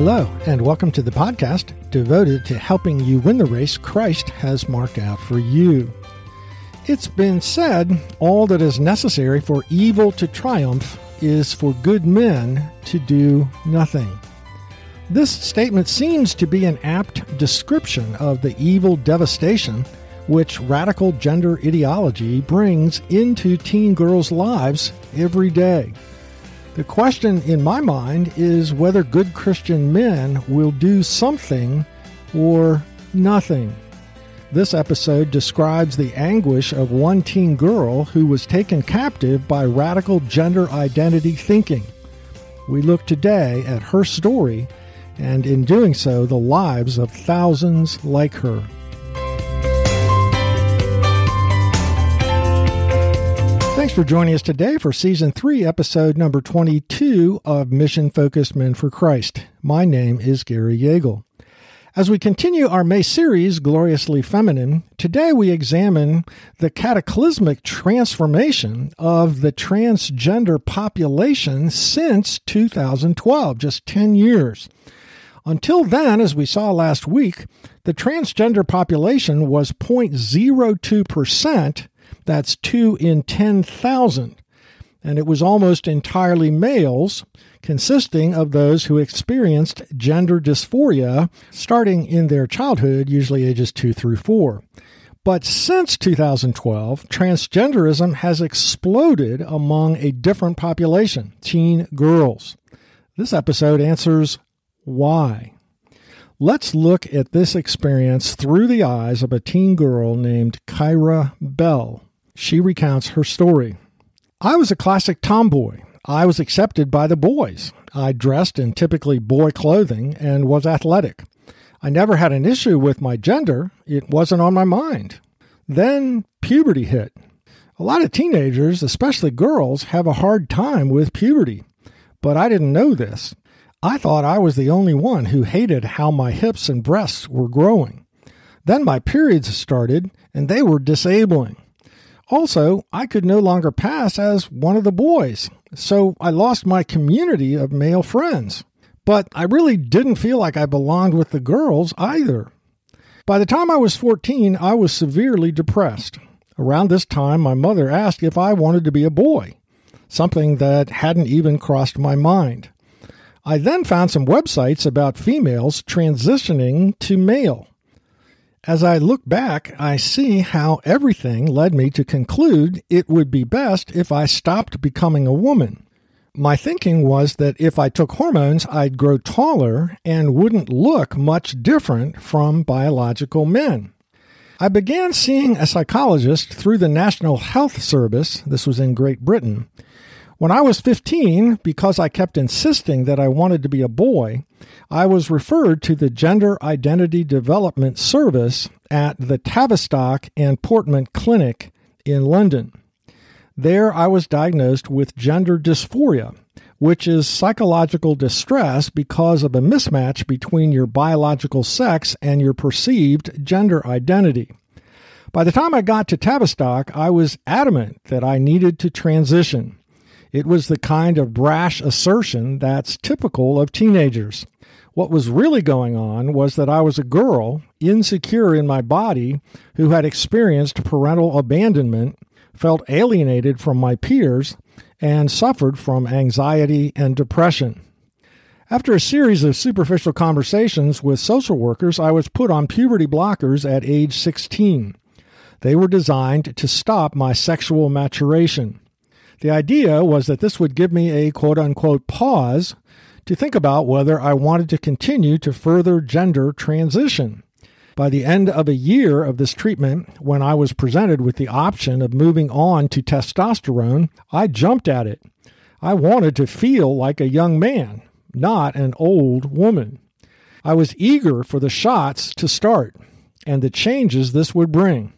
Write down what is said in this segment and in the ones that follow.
Hello, and welcome to the podcast devoted to helping you win the race Christ has marked out for you. It's been said all that is necessary for evil to triumph is for good men to do nothing. This statement seems to be an apt description of the evil devastation which radical gender ideology brings into teen girls' lives every day. The question in my mind is whether good Christian men will do something or nothing. This episode describes the anguish of one teen girl who was taken captive by radical gender identity thinking. We look today at her story and, in doing so, the lives of thousands like her. Thanks for joining us today for Season 3, Episode number 22 of Mission Focused Men for Christ. My name is Gary Yagel. As we continue our May series, Gloriously Feminine, today we examine the cataclysmic transformation of the transgender population since 2012, just 10 years. Until then, as we saw last week, the transgender population was 0.02% that's two in 10,000. And it was almost entirely males, consisting of those who experienced gender dysphoria starting in their childhood, usually ages two through four. But since 2012, transgenderism has exploded among a different population, teen girls. This episode answers why. Let's look at this experience through the eyes of a teen girl named Keira Bell. She recounts her story. I was a classic tomboy. I was accepted by the boys. I dressed in typically boy clothing and was athletic. I never had an issue with my gender, it wasn't on my mind. Then puberty hit. A lot of teenagers, especially girls, have a hard time with puberty. But I didn't know this. I thought I was the only one who hated how my hips and breasts were growing. Then my periods started, and they were disabling. Also, I could no longer pass as one of the boys, so I lost my community of male friends. But I really didn't feel like I belonged with the girls either. By the time I was 14, I was severely depressed. Around this time, my mother asked if I wanted to be a boy, something that hadn't even crossed my mind. I then found some websites about females transitioning to male. As I look back, I see how everything led me to conclude it would be best if I stopped becoming a woman. My thinking was that if I took hormones, I'd grow taller and wouldn't look much different from biological men. I began seeing a psychologist through the National Health Service, this was in Great Britain, when I was 15, because I kept insisting that I wanted to be a boy, I was referred to the Gender Identity Development Service at the Tavistock and Portman Clinic in London. There, I was diagnosed with gender dysphoria, which is psychological distress because of a mismatch between your biological sex and your perceived gender identity. By the time I got to Tavistock, I was adamant that I needed to transition. It was the kind of brash assertion that's typical of teenagers. What was really going on was that I was a girl, insecure in my body, who had experienced parental abandonment, felt alienated from my peers, and suffered from anxiety and depression. After a series of superficial conversations with social workers, I was put on puberty blockers at age 16. They were designed to stop my sexual maturation. The idea was that this would give me a quote unquote pause to think about whether I wanted to continue to further gender transition. By the end of a year of this treatment, when I was presented with the option of moving on to testosterone, I jumped at it. I wanted to feel like a young man, not an old woman. I was eager for the shots to start and the changes this would bring.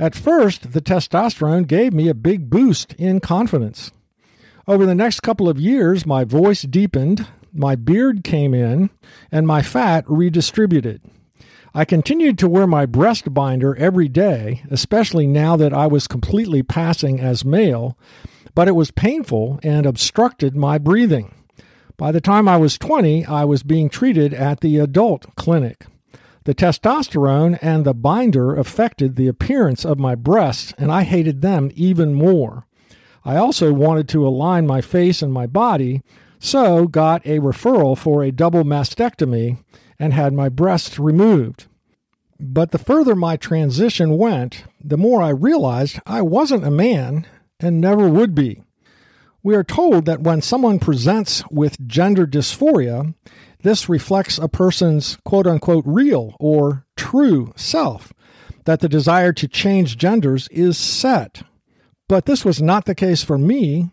At first, the testosterone gave me a big boost in confidence. Over the next couple of years, my voice deepened, my beard came in, and my fat redistributed. I continued to wear my breast binder every day, especially now that I was completely passing as male, but it was painful and obstructed my breathing. By the time I was 20, I was being treated at the adult clinic. The testosterone and the binder affected the appearance of my breasts, and I hated them even more. I also wanted to align my face and my body, so got a referral for a double mastectomy and had my breasts removed. But the further my transition went, the more I realized I wasn't a man and never would be. We are told that when someone presents with gender dysphoria, this reflects a person's quote unquote real or true self, that the desire to change genders is set. But this was not the case for me.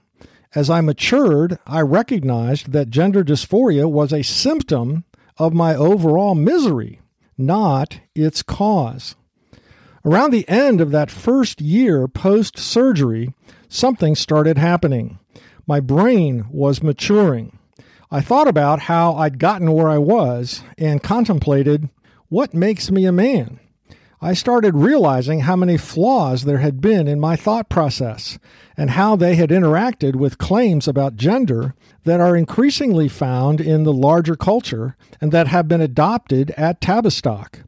As I matured, I recognized that gender dysphoria was a symptom of my overall misery, not its cause. Around the end of that first year post surgery, something started happening. My brain was maturing. I thought about how I'd gotten where I was and contemplated what makes me a man. I started realizing how many flaws there had been in my thought process and how they had interacted with claims about gender that are increasingly found in the larger culture and that have been adopted at Tavistock.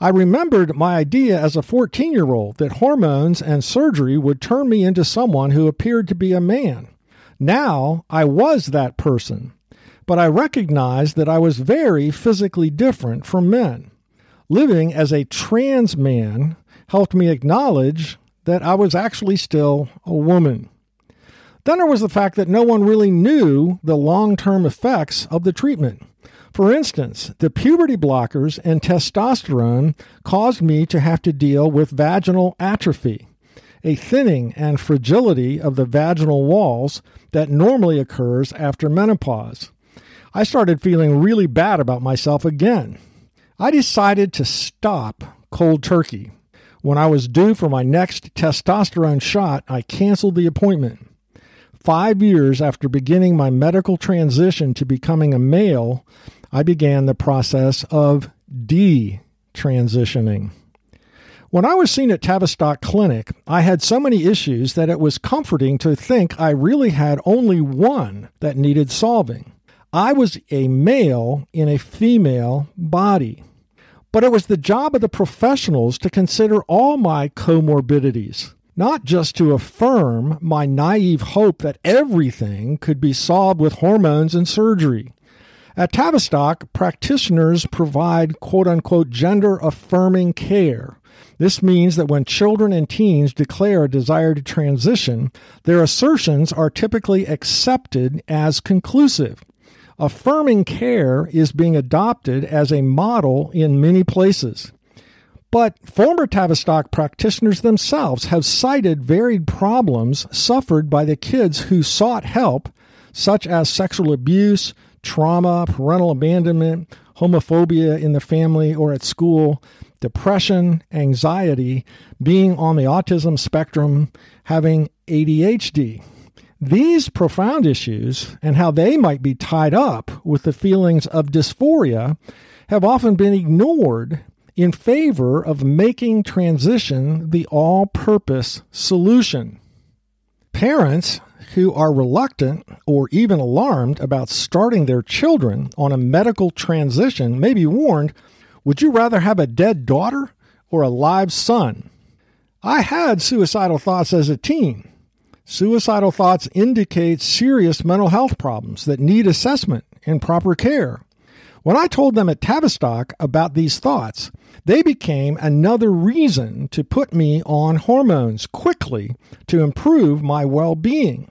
I remembered my idea as a 14 year old that hormones and surgery would turn me into someone who appeared to be a man. Now I was that person, but I recognized that I was very physically different from men. Living as a trans man helped me acknowledge that I was actually still a woman. Then there was the fact that no one really knew the long term effects of the treatment. For instance, the puberty blockers and testosterone caused me to have to deal with vaginal atrophy, a thinning and fragility of the vaginal walls that normally occurs after menopause. I started feeling really bad about myself again. I decided to stop cold turkey. When I was due for my next testosterone shot, I canceled the appointment. Five years after beginning my medical transition to becoming a male, I began the process of detransitioning. When I was seen at Tavistock Clinic, I had so many issues that it was comforting to think I really had only one that needed solving. I was a male in a female body. But it was the job of the professionals to consider all my comorbidities, not just to affirm my naive hope that everything could be solved with hormones and surgery. At Tavistock, practitioners provide quote unquote gender affirming care. This means that when children and teens declare a desire to transition, their assertions are typically accepted as conclusive. Affirming care is being adopted as a model in many places. But former Tavistock practitioners themselves have cited varied problems suffered by the kids who sought help, such as sexual abuse, trauma, parental abandonment, homophobia in the family or at school, depression, anxiety, being on the autism spectrum, having ADHD. These profound issues and how they might be tied up with the feelings of dysphoria have often been ignored in favor of making transition the all purpose solution. Parents who are reluctant or even alarmed about starting their children on a medical transition may be warned would you rather have a dead daughter or a live son? I had suicidal thoughts as a teen Suicidal thoughts indicate serious mental health problems that need assessment and proper care. When I told them at Tavistock about these thoughts, they became another reason to put me on hormones quickly to improve my well being.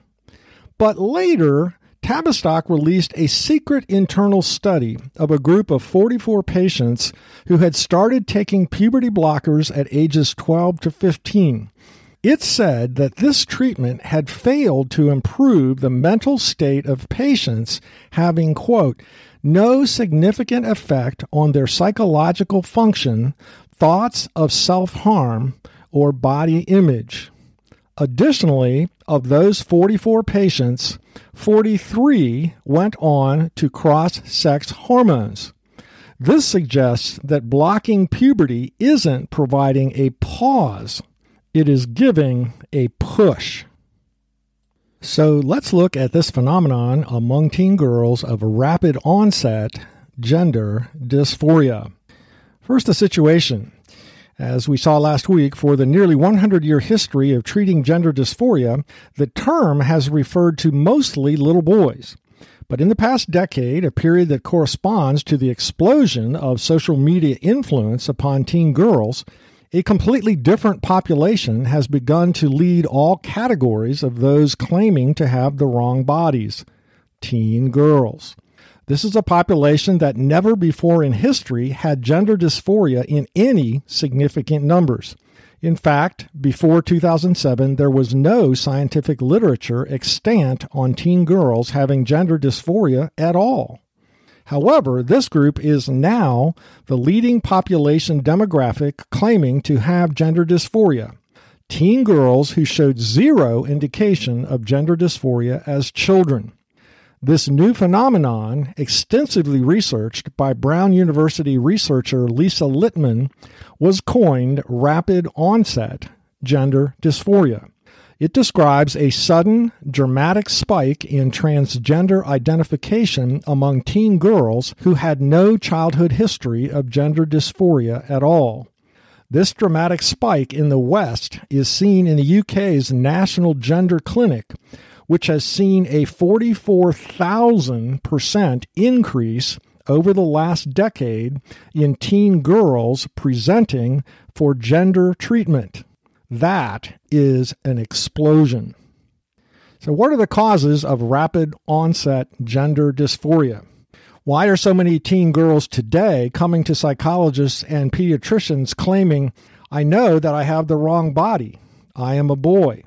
But later, Tavistock released a secret internal study of a group of 44 patients who had started taking puberty blockers at ages 12 to 15 it said that this treatment had failed to improve the mental state of patients, having, quote, no significant effect on their psychological function, thoughts of self harm, or body image. Additionally, of those 44 patients, 43 went on to cross sex hormones. This suggests that blocking puberty isn't providing a pause it is giving a push. So let's look at this phenomenon among teen girls of rapid onset gender dysphoria. First, the situation. As we saw last week, for the nearly 100 year history of treating gender dysphoria, the term has referred to mostly little boys. But in the past decade, a period that corresponds to the explosion of social media influence upon teen girls, a completely different population has begun to lead all categories of those claiming to have the wrong bodies teen girls. This is a population that never before in history had gender dysphoria in any significant numbers. In fact, before 2007, there was no scientific literature extant on teen girls having gender dysphoria at all. However, this group is now the leading population demographic claiming to have gender dysphoria. Teen girls who showed zero indication of gender dysphoria as children. This new phenomenon, extensively researched by Brown University researcher Lisa Littman, was coined rapid onset gender dysphoria. It describes a sudden, dramatic spike in transgender identification among teen girls who had no childhood history of gender dysphoria at all. This dramatic spike in the West is seen in the UK's National Gender Clinic, which has seen a 44,000% increase over the last decade in teen girls presenting for gender treatment. That is an explosion. So, what are the causes of rapid onset gender dysphoria? Why are so many teen girls today coming to psychologists and pediatricians claiming, I know that I have the wrong body? I am a boy.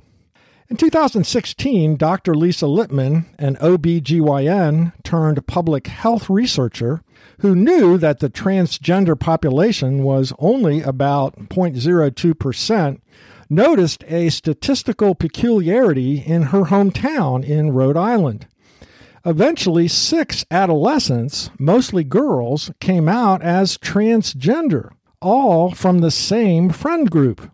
In 2016, Dr. Lisa Littman, an OBGYN turned public health researcher who knew that the transgender population was only about 0.02%, noticed a statistical peculiarity in her hometown in Rhode Island. Eventually, six adolescents, mostly girls, came out as transgender, all from the same friend group.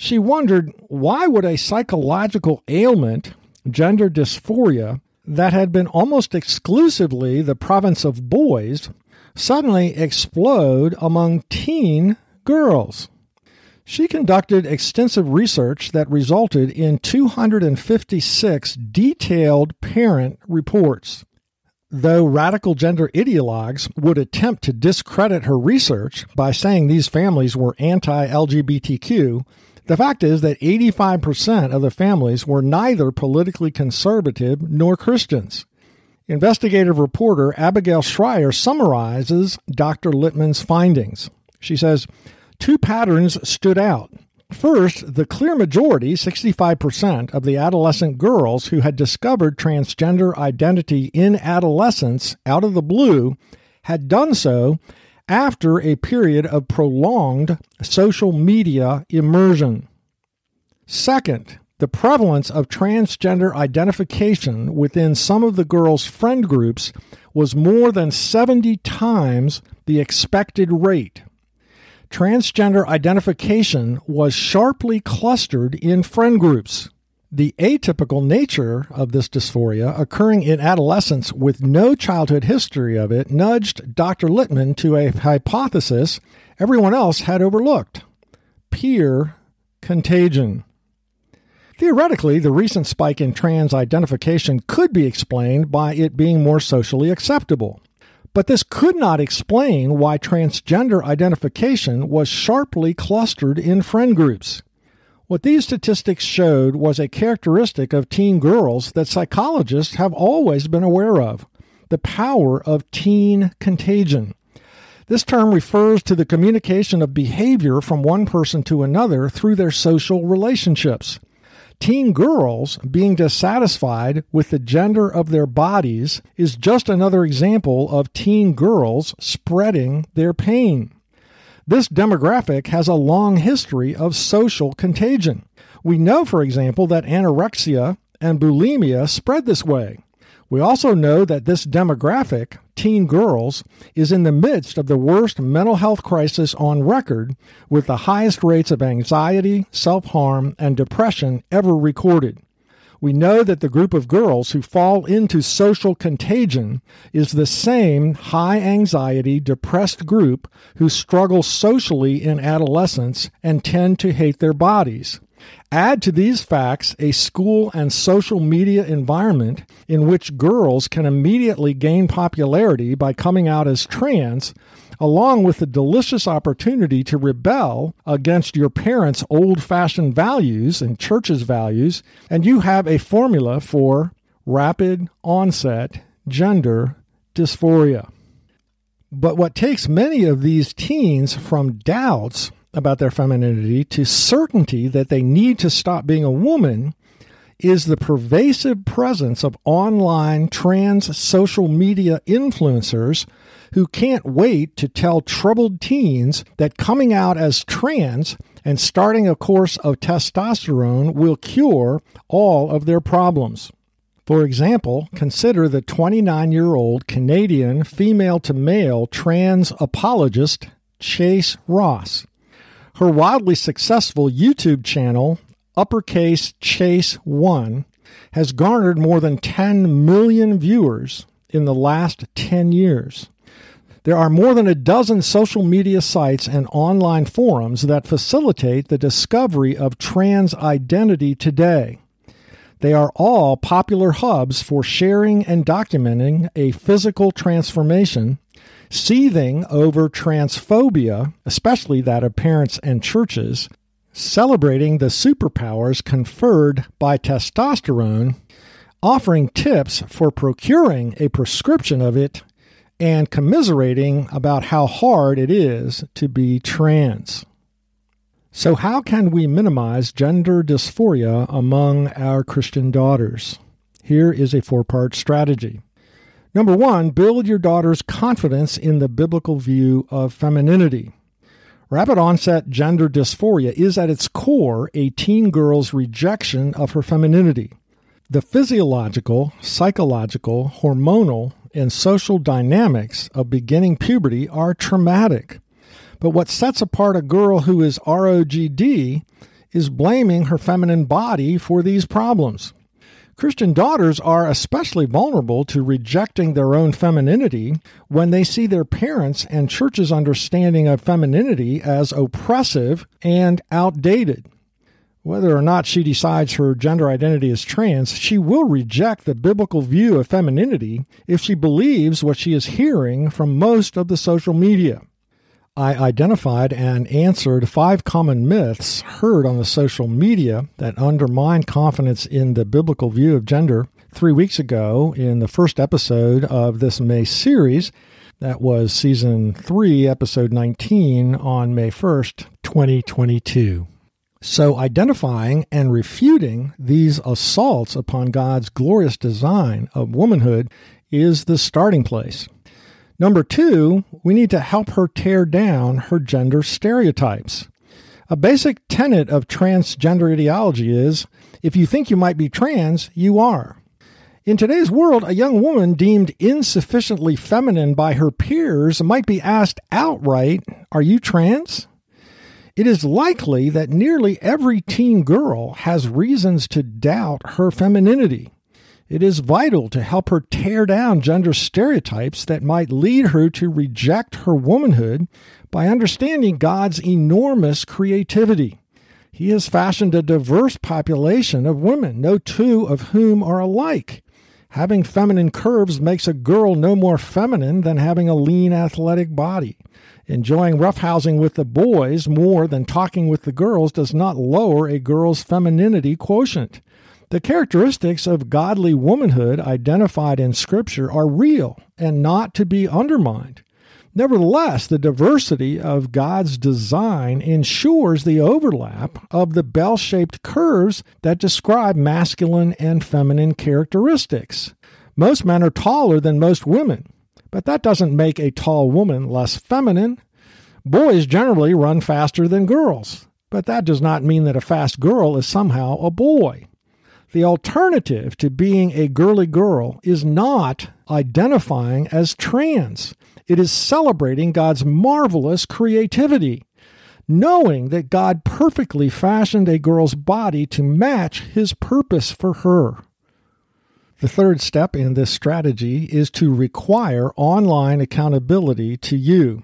She wondered why would a psychological ailment, gender dysphoria, that had been almost exclusively the province of boys, suddenly explode among teen girls. She conducted extensive research that resulted in 256 detailed parent reports. Though radical gender ideologues would attempt to discredit her research by saying these families were anti LGBTQ, the fact is that 85% of the families were neither politically conservative nor Christians. Investigative reporter Abigail Shrier summarizes Dr. Littman's findings. She says, two patterns stood out. First, the clear majority, 65% of the adolescent girls who had discovered transgender identity in adolescence out of the blue had done so after a period of prolonged social media immersion. Second, the prevalence of transgender identification within some of the girls' friend groups was more than 70 times the expected rate transgender identification was sharply clustered in friend groups. The atypical nature of this dysphoria, occurring in adolescence with no childhood history of it, nudged Dr. Littman to a hypothesis everyone else had overlooked peer contagion. Theoretically, the recent spike in trans identification could be explained by it being more socially acceptable. But this could not explain why transgender identification was sharply clustered in friend groups. What these statistics showed was a characteristic of teen girls that psychologists have always been aware of the power of teen contagion. This term refers to the communication of behavior from one person to another through their social relationships teen girls being dissatisfied with the gender of their bodies is just another example of teen girls spreading their pain. This demographic has a long history of social contagion. We know, for example, that anorexia and bulimia spread this way. We also know that this demographic, teen girls, is in the midst of the worst mental health crisis on record, with the highest rates of anxiety, self harm, and depression ever recorded. We know that the group of girls who fall into social contagion is the same high anxiety, depressed group who struggle socially in adolescence and tend to hate their bodies. Add to these facts a school and social media environment in which girls can immediately gain popularity by coming out as trans, along with the delicious opportunity to rebel against your parents' old fashioned values and church's values, and you have a formula for rapid onset gender dysphoria. But what takes many of these teens from doubts about their femininity to certainty that they need to stop being a woman is the pervasive presence of online trans social media influencers who can't wait to tell troubled teens that coming out as trans and starting a course of testosterone will cure all of their problems. For example, consider the 29 year old Canadian female to male trans apologist Chase Ross. Her wildly successful YouTube channel, Uppercase Chase 1, has garnered more than 10 million viewers in the last 10 years. There are more than a dozen social media sites and online forums that facilitate the discovery of trans identity today. They are all popular hubs for sharing and documenting a physical transformation seething over transphobia, especially that of parents and churches, celebrating the superpowers conferred by testosterone, offering tips for procuring a prescription of it, and commiserating about how hard it is to be trans. So, how can we minimize gender dysphoria among our Christian daughters? Here is a four part strategy. Number one, build your daughter's confidence in the biblical view of femininity. Rapid onset gender dysphoria is at its core a teen girl's rejection of her femininity. The physiological, psychological, hormonal, and social dynamics of beginning puberty are traumatic. But what sets apart a girl who is ROGD is blaming her feminine body for these problems. Christian daughters are especially vulnerable to rejecting their own femininity when they see their parents' and church's understanding of femininity as oppressive and outdated. Whether or not she decides her gender identity is trans, she will reject the biblical view of femininity if she believes what she is hearing from most of the social media. I identified and answered five common myths heard on the social media that undermine confidence in the biblical view of gender three weeks ago in the first episode of this May series. That was season three, episode 19 on May 1st, 2022. So, identifying and refuting these assaults upon God's glorious design of womanhood is the starting place. Number two, we need to help her tear down her gender stereotypes. A basic tenet of transgender ideology is if you think you might be trans, you are. In today's world, a young woman deemed insufficiently feminine by her peers might be asked outright, Are you trans? It is likely that nearly every teen girl has reasons to doubt her femininity. It is vital to help her tear down gender stereotypes that might lead her to reject her womanhood by understanding God's enormous creativity. He has fashioned a diverse population of women, no two of whom are alike. Having feminine curves makes a girl no more feminine than having a lean athletic body. Enjoying roughhousing with the boys more than talking with the girls does not lower a girl's femininity quotient. The characteristics of godly womanhood identified in Scripture are real and not to be undermined. Nevertheless, the diversity of God's design ensures the overlap of the bell shaped curves that describe masculine and feminine characteristics. Most men are taller than most women, but that doesn't make a tall woman less feminine. Boys generally run faster than girls, but that does not mean that a fast girl is somehow a boy. The alternative to being a girly girl is not identifying as trans. It is celebrating God's marvelous creativity. knowing that God perfectly fashioned a girl's body to match his purpose for her. The third step in this strategy is to require online accountability to you.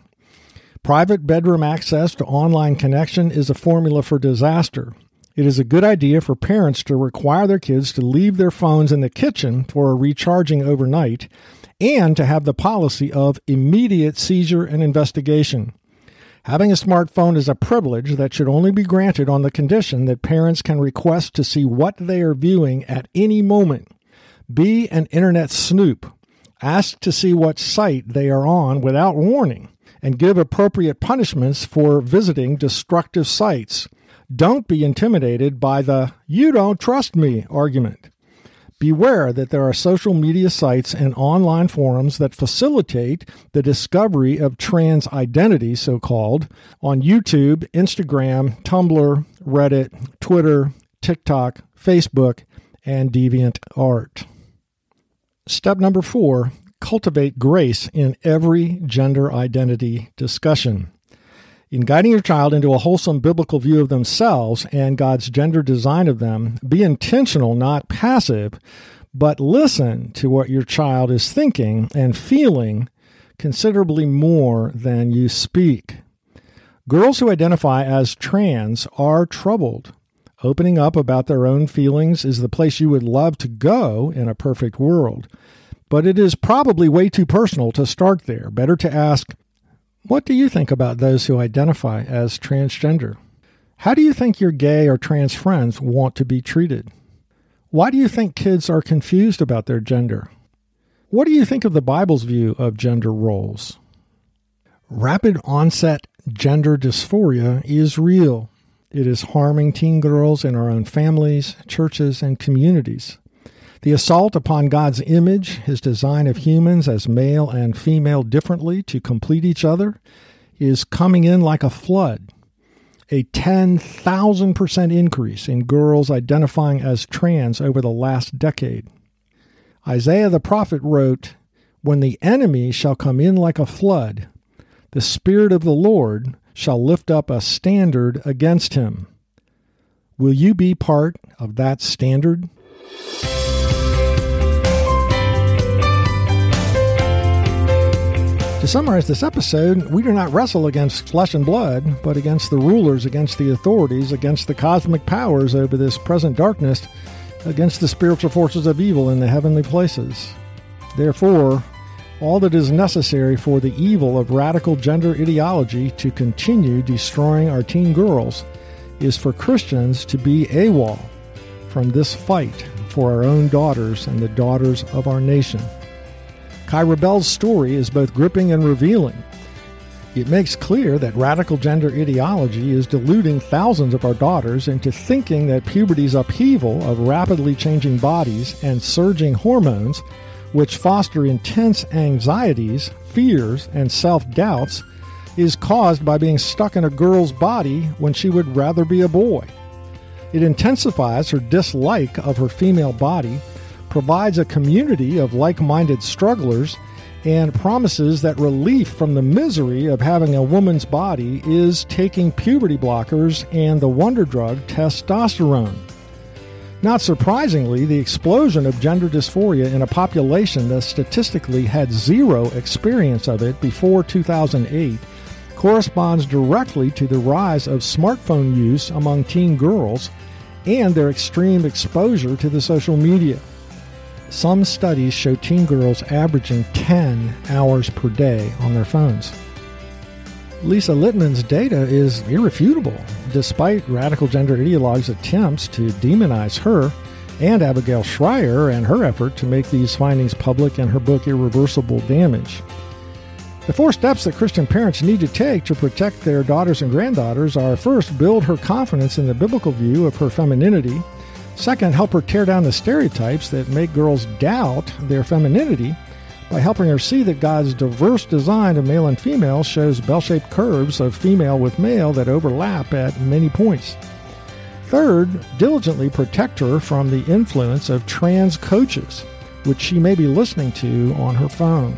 Private bedroom access to online connection is a formula for disaster. It is a good idea for parents to require their kids to leave their phones in the kitchen for recharging overnight and to have the policy of immediate seizure and investigation. Having a smartphone is a privilege that should only be granted on the condition that parents can request to see what they are viewing at any moment. Be an internet snoop. Ask to see what site they are on without warning and give appropriate punishments for visiting destructive sites. Don't be intimidated by the you don't trust me argument. Beware that there are social media sites and online forums that facilitate the discovery of trans identity, so called, on YouTube, Instagram, Tumblr, Reddit, Twitter, TikTok, Facebook, and DeviantArt. Step number four cultivate grace in every gender identity discussion. In guiding your child into a wholesome biblical view of themselves and God's gender design of them, be intentional, not passive, but listen to what your child is thinking and feeling considerably more than you speak. Girls who identify as trans are troubled. Opening up about their own feelings is the place you would love to go in a perfect world. But it is probably way too personal to start there. Better to ask, What do you think about those who identify as transgender? How do you think your gay or trans friends want to be treated? Why do you think kids are confused about their gender? What do you think of the Bible's view of gender roles? Rapid onset gender dysphoria is real. It is harming teen girls in our own families, churches, and communities. The assault upon God's image, his design of humans as male and female differently to complete each other, is coming in like a flood. A 10,000% increase in girls identifying as trans over the last decade. Isaiah the prophet wrote, When the enemy shall come in like a flood, the Spirit of the Lord shall lift up a standard against him. Will you be part of that standard? To summarize this episode, we do not wrestle against flesh and blood, but against the rulers, against the authorities, against the cosmic powers over this present darkness, against the spiritual forces of evil in the heavenly places. Therefore, all that is necessary for the evil of radical gender ideology to continue destroying our teen girls is for Christians to be AWOL from this fight for our own daughters and the daughters of our nation. Keira Bell's story is both gripping and revealing. It makes clear that radical gender ideology is deluding thousands of our daughters into thinking that puberty's upheaval of rapidly changing bodies and surging hormones, which foster intense anxieties, fears, and self doubts, is caused by being stuck in a girl's body when she would rather be a boy. It intensifies her dislike of her female body provides a community of like minded strugglers, and promises that relief from the misery of having a woman's body is taking puberty blockers and the wonder drug testosterone. Not surprisingly, the explosion of gender dysphoria in a population that statistically had zero experience of it before 2008 corresponds directly to the rise of smartphone use among teen girls and their extreme exposure to the social media. Some studies show teen girls averaging 10 hours per day on their phones. Lisa Littman's data is irrefutable, despite radical gender ideologues' attempts to demonize her and Abigail Shrier and her effort to make these findings public in her book Irreversible Damage. The four steps that Christian parents need to take to protect their daughters and granddaughters are first, build her confidence in the biblical view of her femininity Second, help her tear down the stereotypes that make girls doubt their femininity by helping her see that God's diverse design of male and female shows bell shaped curves of female with male that overlap at many points. Third, diligently protect her from the influence of trans coaches, which she may be listening to on her phone.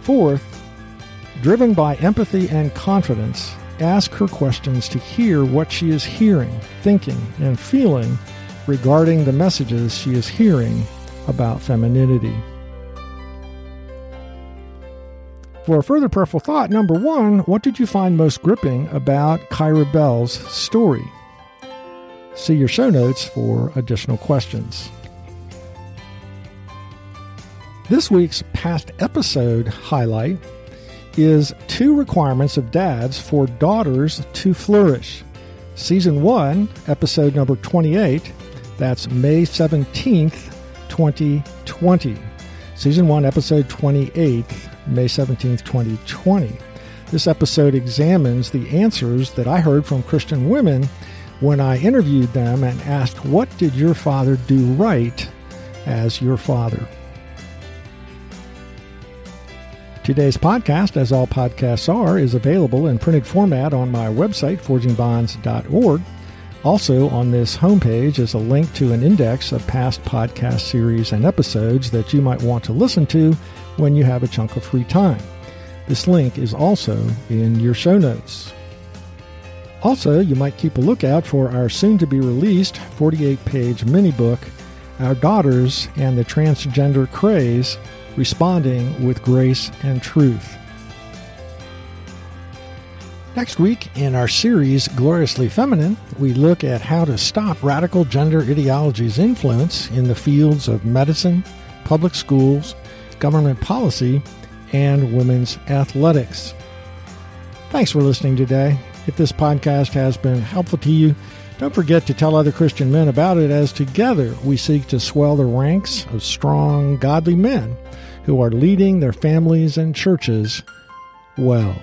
Fourth, driven by empathy and confidence, ask her questions to hear what she is hearing, thinking, and feeling regarding the messages she is hearing about femininity. For a further prayerful thought, number one, what did you find most gripping about Keira Bell's story? See your show notes for additional questions. This week's past episode highlight is two requirements of dads for daughters to flourish. Season 1, episode number 28, that's May 17th, 2020. Season 1, episode 28, May 17th, 2020. This episode examines the answers that I heard from Christian women when I interviewed them and asked, What did your father do right as your father? Today's podcast, as all podcasts are, is available in printed format on my website, forgingbonds.org. Also, on this homepage is a link to an index of past podcast series and episodes that you might want to listen to when you have a chunk of free time. This link is also in your show notes. Also, you might keep a lookout for our soon to be released 48 page mini book, Our Daughters and the Transgender Craze responding with grace and truth. Next week, in our series Gloriously Feminine, we look at how to stop radical gender ideology's influence in the fields of medicine, public schools, government policy, and women's athletics. Thanks for listening today. If this podcast has been helpful to you, don't forget to tell other Christian men about it as together we seek to swell the ranks of strong, godly men who are leading their families and churches well.